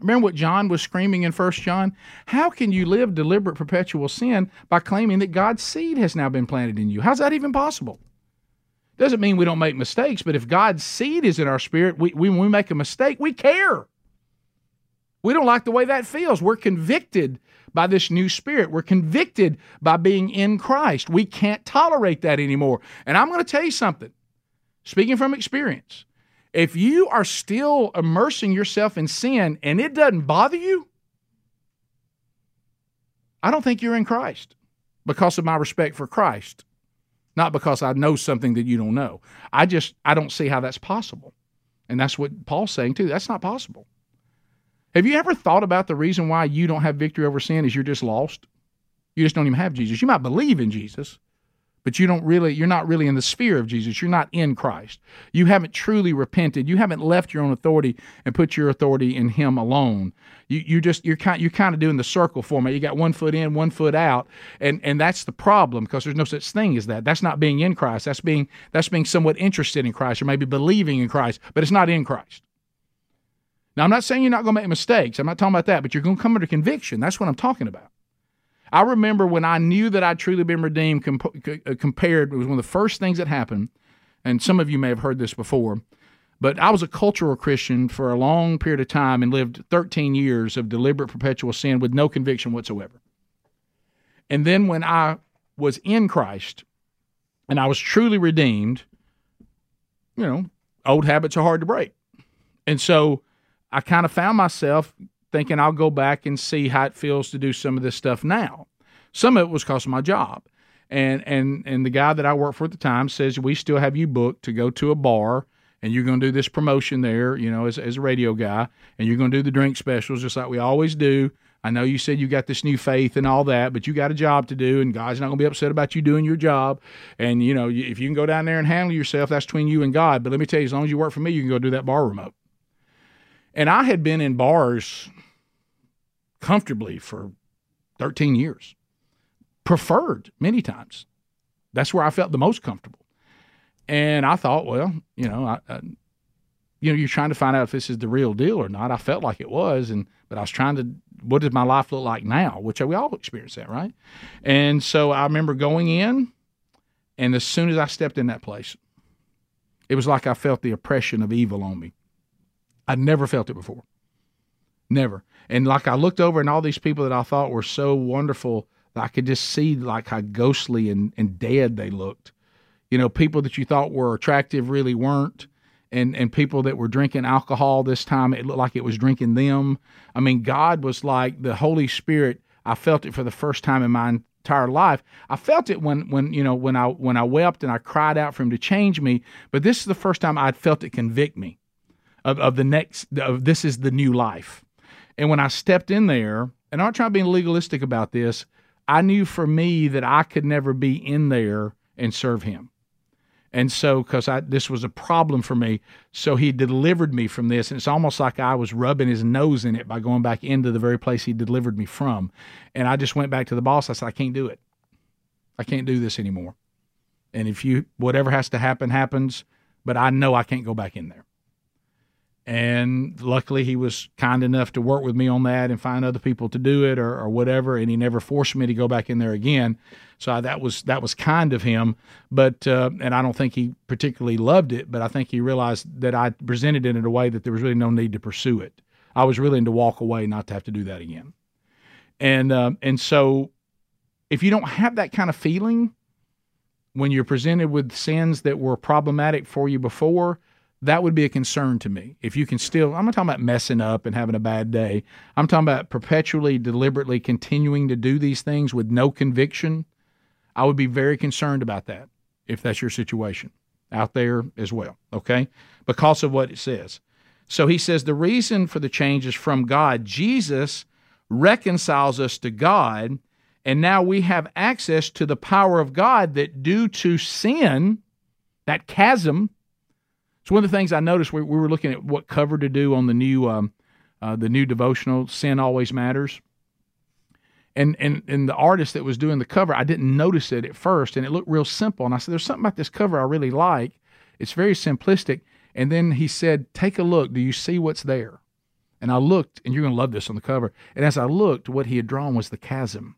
Remember what John was screaming in 1 John? How can you live deliberate perpetual sin by claiming that God's seed has now been planted in you? How's that even possible? Doesn't mean we don't make mistakes, but if God's seed is in our spirit, we, when we make a mistake, we care. We don't like the way that feels. We're convicted by this new spirit. We're convicted by being in Christ. We can't tolerate that anymore. And I'm going to tell you something, speaking from experience. If you are still immersing yourself in sin and it doesn't bother you, I don't think you're in Christ because of my respect for Christ, not because I know something that you don't know. I just I don't see how that's possible. And that's what Paul's saying too. That's not possible. Have you ever thought about the reason why you don't have victory over sin is you're just lost? You just don't even have Jesus. You might believe in Jesus, but you don't really you're not really in the sphere of Jesus. You're not in Christ. You haven't truly repented. You haven't left your own authority and put your authority in him alone. You you just you're kind you're kind of doing the circle format. You got one foot in, one foot out, and and that's the problem because there's no such thing as that. That's not being in Christ. That's being that's being somewhat interested in Christ or maybe believing in Christ, but it's not in Christ. Now, I'm not saying you're not going to make mistakes. I'm not talking about that, but you're going to come under conviction. That's what I'm talking about. I remember when I knew that I'd truly been redeemed, comp- uh, compared, it was one of the first things that happened. And some of you may have heard this before, but I was a cultural Christian for a long period of time and lived 13 years of deliberate perpetual sin with no conviction whatsoever. And then when I was in Christ and I was truly redeemed, you know, old habits are hard to break. And so I kind of found myself thinking I'll go back and see how it feels to do some of this stuff now. Some of it was because of my job. And and and the guy that I worked for at the time says we still have you booked to go to a bar and you're going to do this promotion there, you know, as, as a radio guy, and you're going to do the drink specials just like we always do. I know you said you got this new faith and all that, but you got a job to do, and God's not going to be upset about you doing your job. And you know, if you can go down there and handle yourself, that's between you and God. But let me tell you, as long as you work for me, you can go do that bar remote. And I had been in bars comfortably for 13 years, preferred many times. That's where I felt the most comfortable. And I thought, well, you know, I, I you know, you're trying to find out if this is the real deal or not. I felt like it was, and but I was trying to what does my life look like now? Which we all experience that, right? And so I remember going in, and as soon as I stepped in that place, it was like I felt the oppression of evil on me. I'd never felt it before. Never. And like I looked over and all these people that I thought were so wonderful, I could just see like how ghostly and, and dead they looked. You know, people that you thought were attractive really weren't and and people that were drinking alcohol this time it looked like it was drinking them i mean god was like the holy spirit i felt it for the first time in my entire life i felt it when when you know when i when i wept and i cried out for him to change me but this is the first time i'd felt it convict me of, of the next of this is the new life and when i stepped in there and i'm not trying to be legalistic about this i knew for me that i could never be in there and serve him and so, because I this was a problem for me, so he delivered me from this, and it's almost like I was rubbing his nose in it by going back into the very place he delivered me from. And I just went back to the boss. I said, I can't do it. I can't do this anymore. And if you whatever has to happen happens, but I know I can't go back in there. And luckily, he was kind enough to work with me on that and find other people to do it or, or whatever. And he never forced me to go back in there again. So I, that was that was kind of him. But uh, and I don't think he particularly loved it. But I think he realized that I presented it in a way that there was really no need to pursue it. I was willing to walk away, not to have to do that again. And uh, and so, if you don't have that kind of feeling when you're presented with sins that were problematic for you before that would be a concern to me. If you can still, I'm not talking about messing up and having a bad day. I'm talking about perpetually, deliberately continuing to do these things with no conviction. I would be very concerned about that if that's your situation out there as well, okay? Because of what it says. So he says the reason for the change is from God. Jesus reconciles us to God, and now we have access to the power of God that due to sin, that chasm, so one of the things I noticed we, we were looking at what cover to do on the new um, uh, the new devotional "Sin Always Matters," and and and the artist that was doing the cover, I didn't notice it at first, and it looked real simple. And I said, "There's something about this cover I really like. It's very simplistic." And then he said, "Take a look. Do you see what's there?" And I looked, and you're going to love this on the cover. And as I looked, what he had drawn was the chasm.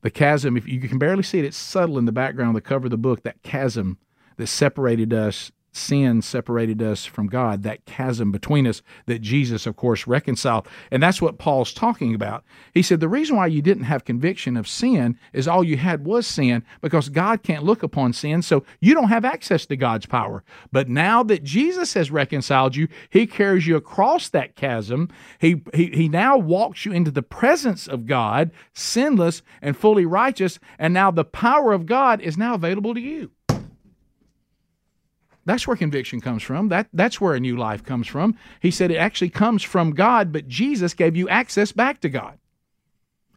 The chasm, if you can barely see it, it's subtle in the background of the cover of the book, that chasm that separated us sin separated us from God, that chasm between us that Jesus, of course, reconciled. And that's what Paul's talking about. He said, The reason why you didn't have conviction of sin is all you had was sin because God can't look upon sin, so you don't have access to God's power. But now that Jesus has reconciled you, He carries you across that chasm. He, he, he now walks you into the presence of God, sinless and fully righteous, and now the power of God is now available to you. That's where conviction comes from. That, that's where a new life comes from. He said it actually comes from God, but Jesus gave you access back to God.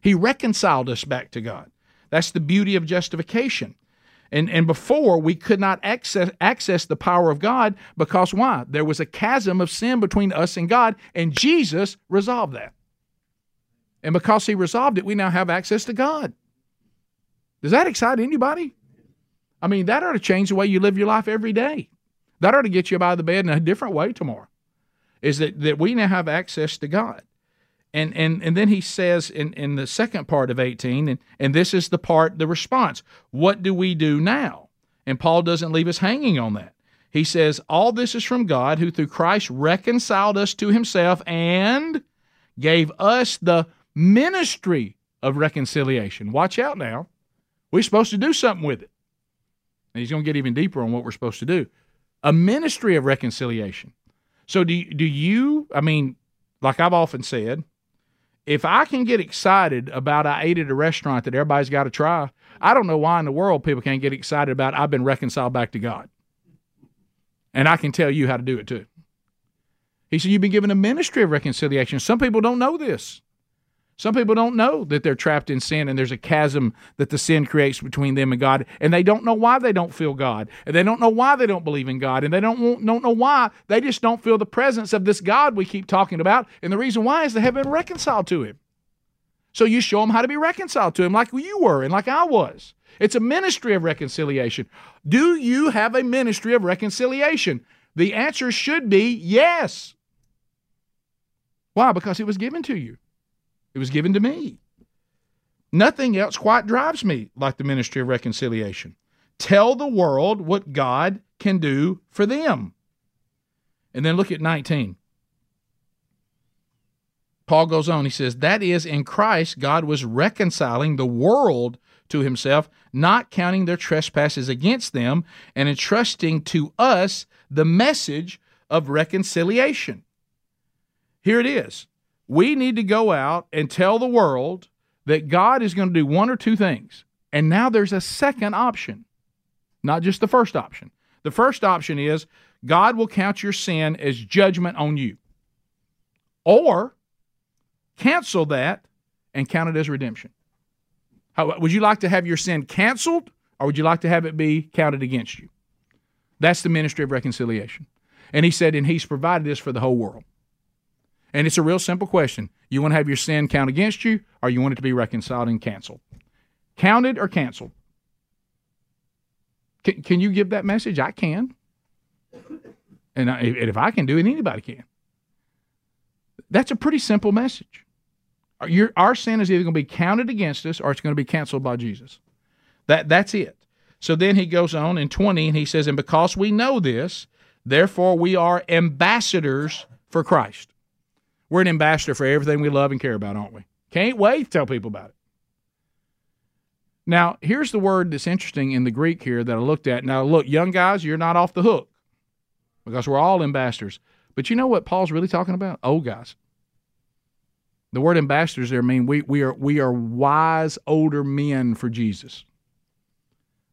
He reconciled us back to God. That's the beauty of justification. And, and before, we could not access, access the power of God because why? There was a chasm of sin between us and God, and Jesus resolved that. And because He resolved it, we now have access to God. Does that excite anybody? I mean, that ought to change the way you live your life every day. That ought to get you out of the bed in a different way tomorrow. Is that, that we now have access to God. And and and then he says in, in the second part of 18, and, and this is the part, the response. What do we do now? And Paul doesn't leave us hanging on that. He says, All this is from God, who through Christ reconciled us to himself and gave us the ministry of reconciliation. Watch out now. We're supposed to do something with it. And he's going to get even deeper on what we're supposed to do. A ministry of reconciliation. So do do you? I mean, like I've often said, if I can get excited about I ate at a restaurant that everybody's got to try, I don't know why in the world people can't get excited about I've been reconciled back to God. And I can tell you how to do it too. He said, You've been given a ministry of reconciliation. Some people don't know this. Some people don't know that they're trapped in sin and there's a chasm that the sin creates between them and God, and they don't know why they don't feel God, and they don't know why they don't believe in God, and they don't, don't know why they just don't feel the presence of this God we keep talking about. And the reason why is they haven't been reconciled to Him. So you show them how to be reconciled to Him like you were and like I was. It's a ministry of reconciliation. Do you have a ministry of reconciliation? The answer should be yes. Why? Because it was given to you. It was given to me. Nothing else quite drives me like the ministry of reconciliation. Tell the world what God can do for them. And then look at 19. Paul goes on, he says, That is, in Christ, God was reconciling the world to himself, not counting their trespasses against them, and entrusting to us the message of reconciliation. Here it is we need to go out and tell the world that God is going to do one or two things. And now there's a second option, not just the first option. The first option is God will count your sin as judgment on you. Or cancel that and count it as redemption. How, would you like to have your sin canceled or would you like to have it be counted against you? That's the ministry of reconciliation. And he said, and he's provided this for the whole world. And it's a real simple question. You want to have your sin count against you, or you want it to be reconciled and canceled? Counted or canceled? Can, can you give that message? I can. And, I, if I can do it, anybody can. That's a pretty simple message. Your, our sin is either going to be counted against us or it's going to be canceled by Jesus. That, that's it. So then he goes on in 20 and he says, And because we know this, therefore we are ambassadors for Christ. We're an ambassador for everything we love and care about, aren't we? Can't wait to tell people about it. Now, here's the word that's interesting in the Greek here that I looked at. Now, look, young guys, you're not off the hook because we're all ambassadors. But you know what Paul's really talking about? Old guys. The word ambassadors there mean we, we are we are wise older men for Jesus.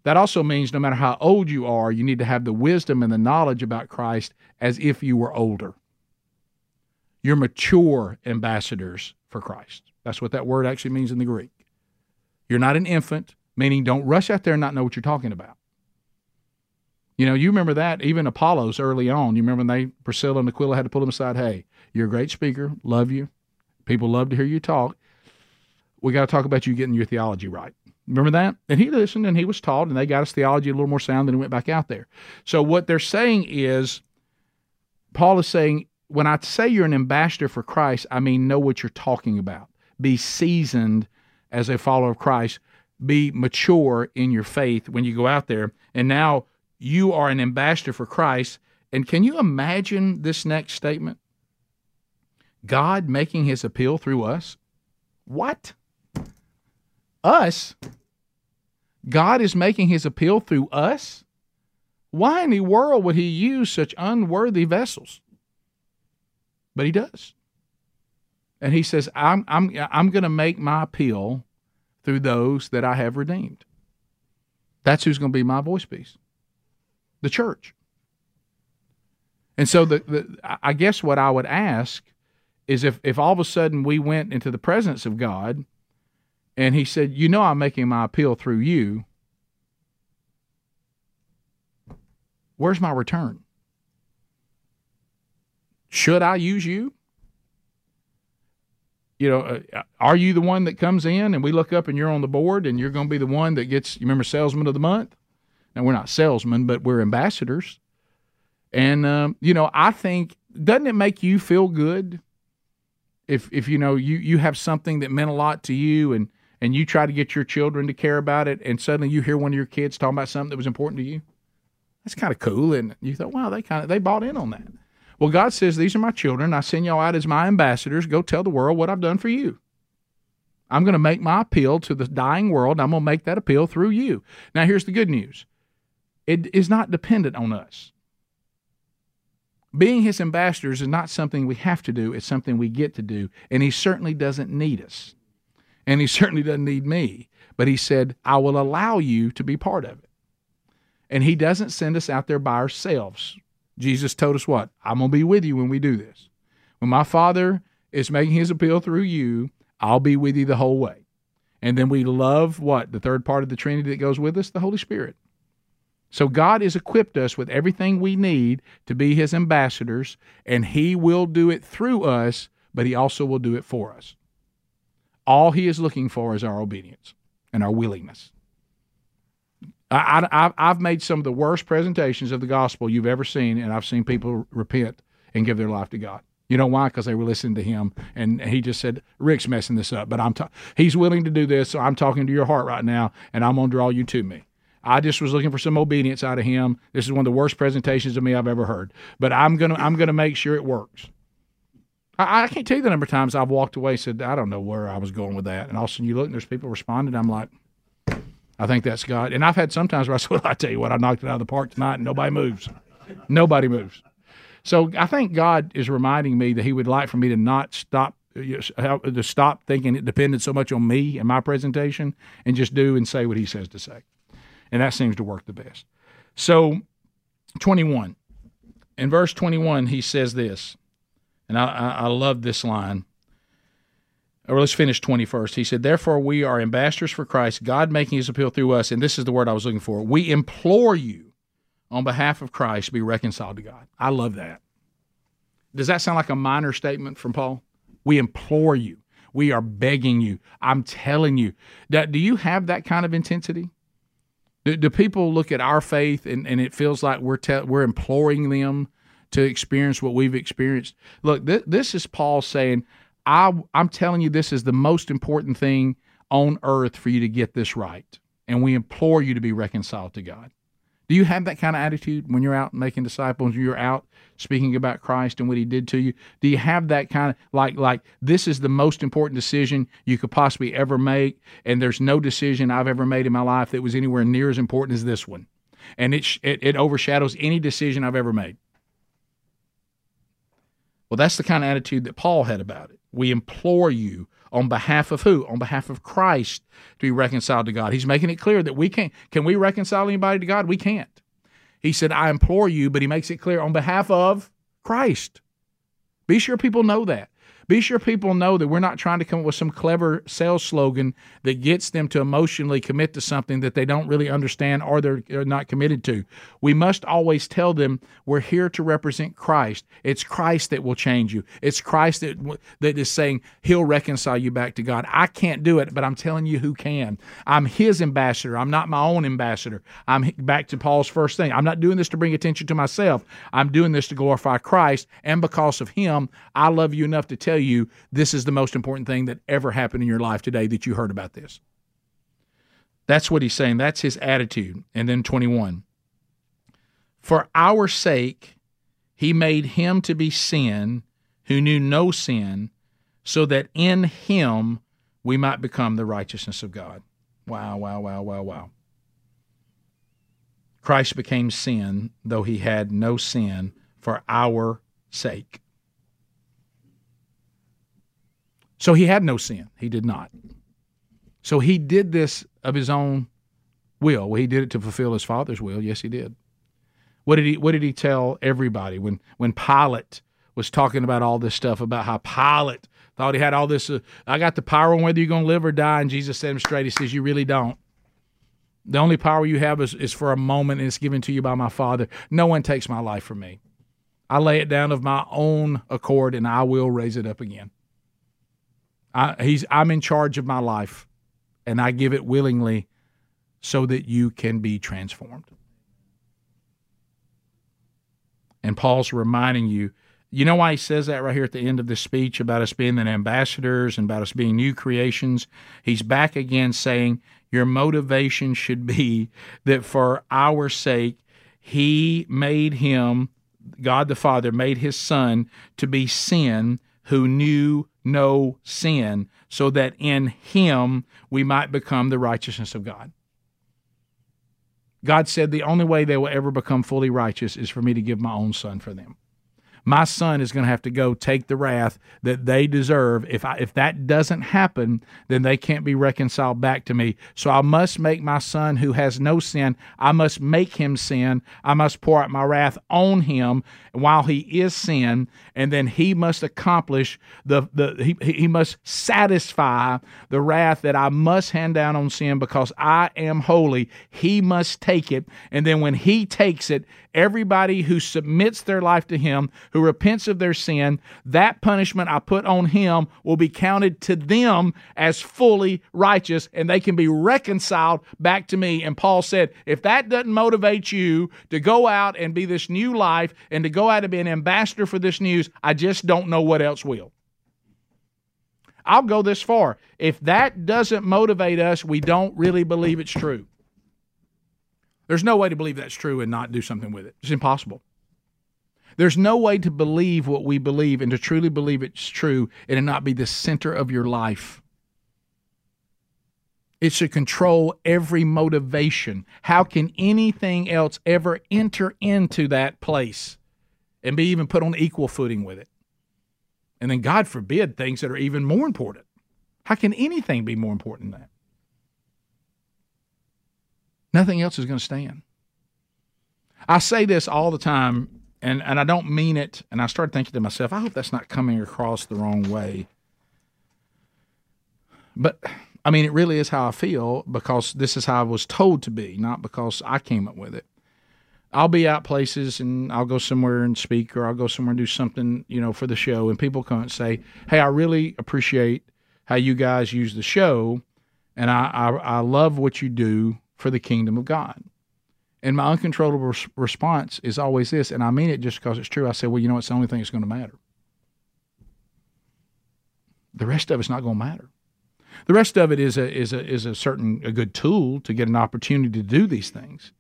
That also means no matter how old you are, you need to have the wisdom and the knowledge about Christ as if you were older. You're mature ambassadors for Christ. That's what that word actually means in the Greek. You're not an infant, meaning don't rush out there and not know what you're talking about. You know, you remember that even Apollos early on. You remember when they Priscilla and Aquila had to pull him aside. Hey, you're a great speaker. Love you. People love to hear you talk. We got to talk about you getting your theology right. Remember that? And he listened and he was taught, and they got his theology a little more sound, than he went back out there. So what they're saying is, Paul is saying when I say you're an ambassador for Christ, I mean know what you're talking about. Be seasoned as a follower of Christ. Be mature in your faith when you go out there. And now you are an ambassador for Christ. And can you imagine this next statement? God making his appeal through us? What? Us? God is making his appeal through us? Why in the world would he use such unworthy vessels? But he does. And he says, I'm, I'm, I'm going to make my appeal through those that I have redeemed. That's who's going to be my voice piece the church. And so, the, the, I guess what I would ask is if, if all of a sudden we went into the presence of God and he said, You know, I'm making my appeal through you, where's my return? Should I use you? You know, uh, are you the one that comes in and we look up and you're on the board and you're going to be the one that gets, you remember, salesman of the month? Now, we're not salesmen, but we're ambassadors. And, um, you know, I think, doesn't it make you feel good if, if you know, you, you have something that meant a lot to you and, and you try to get your children to care about it and suddenly you hear one of your kids talking about something that was important to you? That's kind of cool. And you thought, wow, they kind of, they bought in on that. Well, God says, These are my children. I send y'all out as my ambassadors. Go tell the world what I've done for you. I'm going to make my appeal to the dying world. I'm going to make that appeal through you. Now, here's the good news it is not dependent on us. Being his ambassadors is not something we have to do, it's something we get to do. And he certainly doesn't need us. And he certainly doesn't need me. But he said, I will allow you to be part of it. And he doesn't send us out there by ourselves. Jesus told us what? I'm going to be with you when we do this. When my Father is making his appeal through you, I'll be with you the whole way. And then we love what? The third part of the Trinity that goes with us? The Holy Spirit. So God has equipped us with everything we need to be his ambassadors, and he will do it through us, but he also will do it for us. All he is looking for is our obedience and our willingness. I, have made some of the worst presentations of the gospel you've ever seen, and I've seen people repent and give their life to God. You know why? Because they were listening to him, and he just said, "Rick's messing this up, but I'm ta- he's willing to do this. So I'm talking to your heart right now, and I'm to draw you to me." I just was looking for some obedience out of him. This is one of the worst presentations of me I've ever heard, but I'm gonna I'm gonna make sure it works. I, I can't tell you the number of times I've walked away said I don't know where I was going with that, and all of a sudden you look and there's people responding. I'm like, I think that's God. And I've had sometimes where I said, well, I tell you what, I knocked it out of the park tonight, and nobody moves. Nobody moves. So I think God is reminding me that He would like for me to not stop to stop thinking it depended so much on me and my presentation and just do and say what He says to say, and that seems to work the best. So, twenty one, in verse twenty one, He says this, and I, I, I love this line. Or let's finish 21st. He said, Therefore, we are ambassadors for Christ, God making his appeal through us. And this is the word I was looking for. We implore you on behalf of Christ be reconciled to God. I love that. Does that sound like a minor statement from Paul? We implore you. We are begging you. I'm telling you. Do you have that kind of intensity? Do, do people look at our faith and, and it feels like we're, te- we're imploring them to experience what we've experienced? Look, th- this is Paul saying, I, I'm telling you, this is the most important thing on earth for you to get this right. And we implore you to be reconciled to God. Do you have that kind of attitude when you're out making disciples, you're out speaking about Christ and what he did to you? Do you have that kind of like like this is the most important decision you could possibly ever make and there's no decision I've ever made in my life that was anywhere near as important as this one. And it it, it overshadows any decision I've ever made. Well, that's the kind of attitude that Paul had about it. We implore you on behalf of who? On behalf of Christ to be reconciled to God. He's making it clear that we can't. Can we reconcile anybody to God? We can't. He said, I implore you, but he makes it clear on behalf of Christ. Be sure people know that. Be sure people know that we're not trying to come up with some clever sales slogan that gets them to emotionally commit to something that they don't really understand or they're, not committed to. We must always tell them we're here to represent Christ. It's Christ that will change you. It's Christ that that is saying He'll reconcile you back to God. I can't do it, but I'm telling you who can. I'm His ambassador. I'm not my own ambassador. I'm back to Paul's first thing. I'm not doing this to bring attention to myself. I'm doing this to glorify Christ, and because of Him, I love you enough to tell tell you this is the most important thing that ever happened in your life today that you heard about this. That's what he's saying. That's his attitude. And then 21. For our sake, he made him to be sin who knew no sin, so that in him we might become the righteousness of God. Wow, wow, wow, wow, wow. Christ became sin, though he had no sin, for our sake. So he had no sin. He did not. So he did this of his own will. Well, he did it to fulfill his father's will. Yes, he did. What did he what did he tell everybody when when Pilate was talking about all this stuff about how Pilate thought he had all this uh, I got the power on whether you're going to live or die and Jesus said him straight he says you really don't. The only power you have is, is for a moment and it's given to you by my Father. No one takes my life from me. I lay it down of my own accord and I will raise it up again. I, he's I'm in charge of my life, and I give it willingly, so that you can be transformed. And Paul's reminding you. You know why he says that right here at the end of this speech about us being the ambassadors and about us being new creations? He's back again saying your motivation should be that for our sake, he made him, God the Father, made his son to be sin who knew no sin, so that in him we might become the righteousness of God. God said the only way they will ever become fully righteous is for me to give my own son for them my son is going to have to go take the wrath that they deserve. If I, if that doesn't happen, then they can't be reconciled back to me. So I must make my son who has no sin, I must make him sin. I must pour out my wrath on him while he is sin, and then he must accomplish the the he, he must satisfy the wrath that I must hand down on sin because I am holy. He must take it, and then when he takes it, everybody who submits their life to him who repents of their sin, that punishment I put on him will be counted to them as fully righteous and they can be reconciled back to me. And Paul said, if that doesn't motivate you to go out and be this new life and to go out and be an ambassador for this news, I just don't know what else will. I'll go this far. If that doesn't motivate us, we don't really believe it's true. There's no way to believe that's true and not do something with it. It's impossible. There's no way to believe what we believe and to truly believe it's true and it not be the center of your life. It should control every motivation. How can anything else ever enter into that place and be even put on equal footing with it? And then, God forbid, things that are even more important. How can anything be more important than that? Nothing else is going to stand. I say this all the time and and I don't mean it. And I started thinking to myself, I hope that's not coming across the wrong way. But I mean, it really is how I feel because this is how I was told to be, not because I came up with it. I'll be out places and I'll go somewhere and speak, or I'll go somewhere and do something, you know, for the show, and people come and say, "Hey, I really appreciate how you guys use the show, and I I, I love what you do for the kingdom of God." And my uncontrollable res- response is always this, and I mean it just because it's true. I say, well, you know, it's the only thing that's going to matter. The rest of it's not going to matter. The rest of it is a is a is a certain a good tool to get an opportunity to do these things,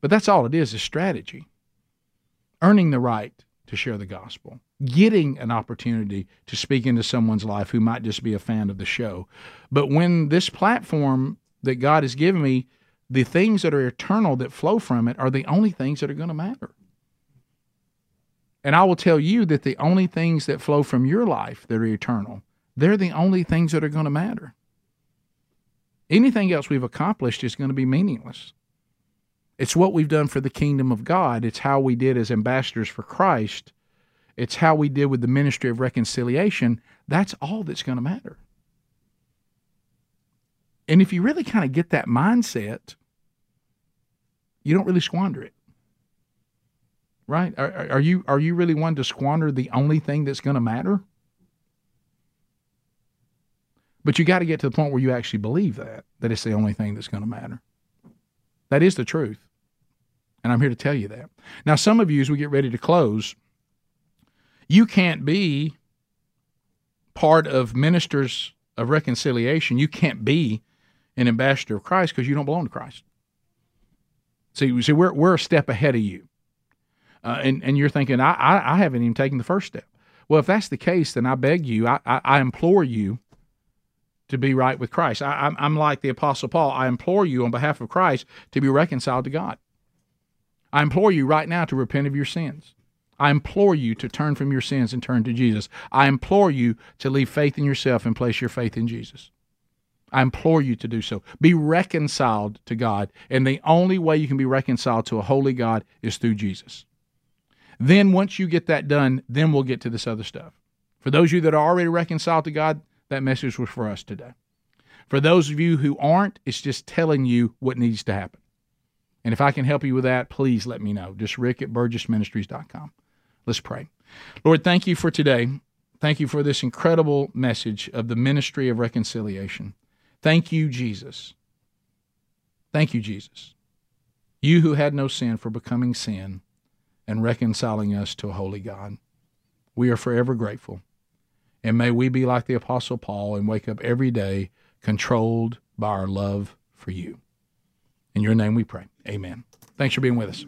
but that's all it is: is strategy, earning the right to share the gospel, getting an opportunity to speak into someone's life who might just be a fan of the show. But when this platform that God has given me the things that are eternal that flow from it are the only things that are going to matter. And I will tell you that the only things that flow from your life that are eternal, they're the only things that are going to matter. Anything else we've accomplished is going to be meaningless. It's what we've done for the kingdom of God. It's how we did as ambassadors for Christ. It's how we did with the ministry of reconciliation. That's all that's going to matter. And if you really kind of get that mindset, you don't really squander it. Right? Are, are you are you really one to squander the only thing that's going to matter? But you got to get to the point where you actually believe that that it's the only thing that's going to matter. That is the truth. And I'm here to tell you that. Now some of you as we get ready to close, you can't be part of ministers of reconciliation. You can't be an ambassador of Christ because you don't belong to Christ. See, see, we're we're a step ahead of you, uh, and and you're thinking I, I, I haven't even taken the first step. Well, if that's the case, then I beg you, I I, I implore you to be right with Christ. I, I'm I'm like the Apostle Paul. I implore you on behalf of Christ to be reconciled to God. I implore you right now to repent of your sins. I implore you to turn from your sins and turn to Jesus. I implore you to leave faith in yourself and place your faith in Jesus. I implore you to do so. Be reconciled to God. And the only way you can be reconciled to a holy God is through Jesus. Then, once you get that done, then we'll get to this other stuff. For those of you that are already reconciled to God, that message was for us today. For those of you who aren't, it's just telling you what needs to happen. And if I can help you with that, please let me know. Just rick at burgessministries.com. Let's pray. Lord, thank you for today. Thank you for this incredible message of the ministry of reconciliation. Thank you, Jesus. Thank you, Jesus. You who had no sin for becoming sin and reconciling us to a holy God. We are forever grateful. And may we be like the Apostle Paul and wake up every day controlled by our love for you. In your name we pray. Amen. Thanks for being with us.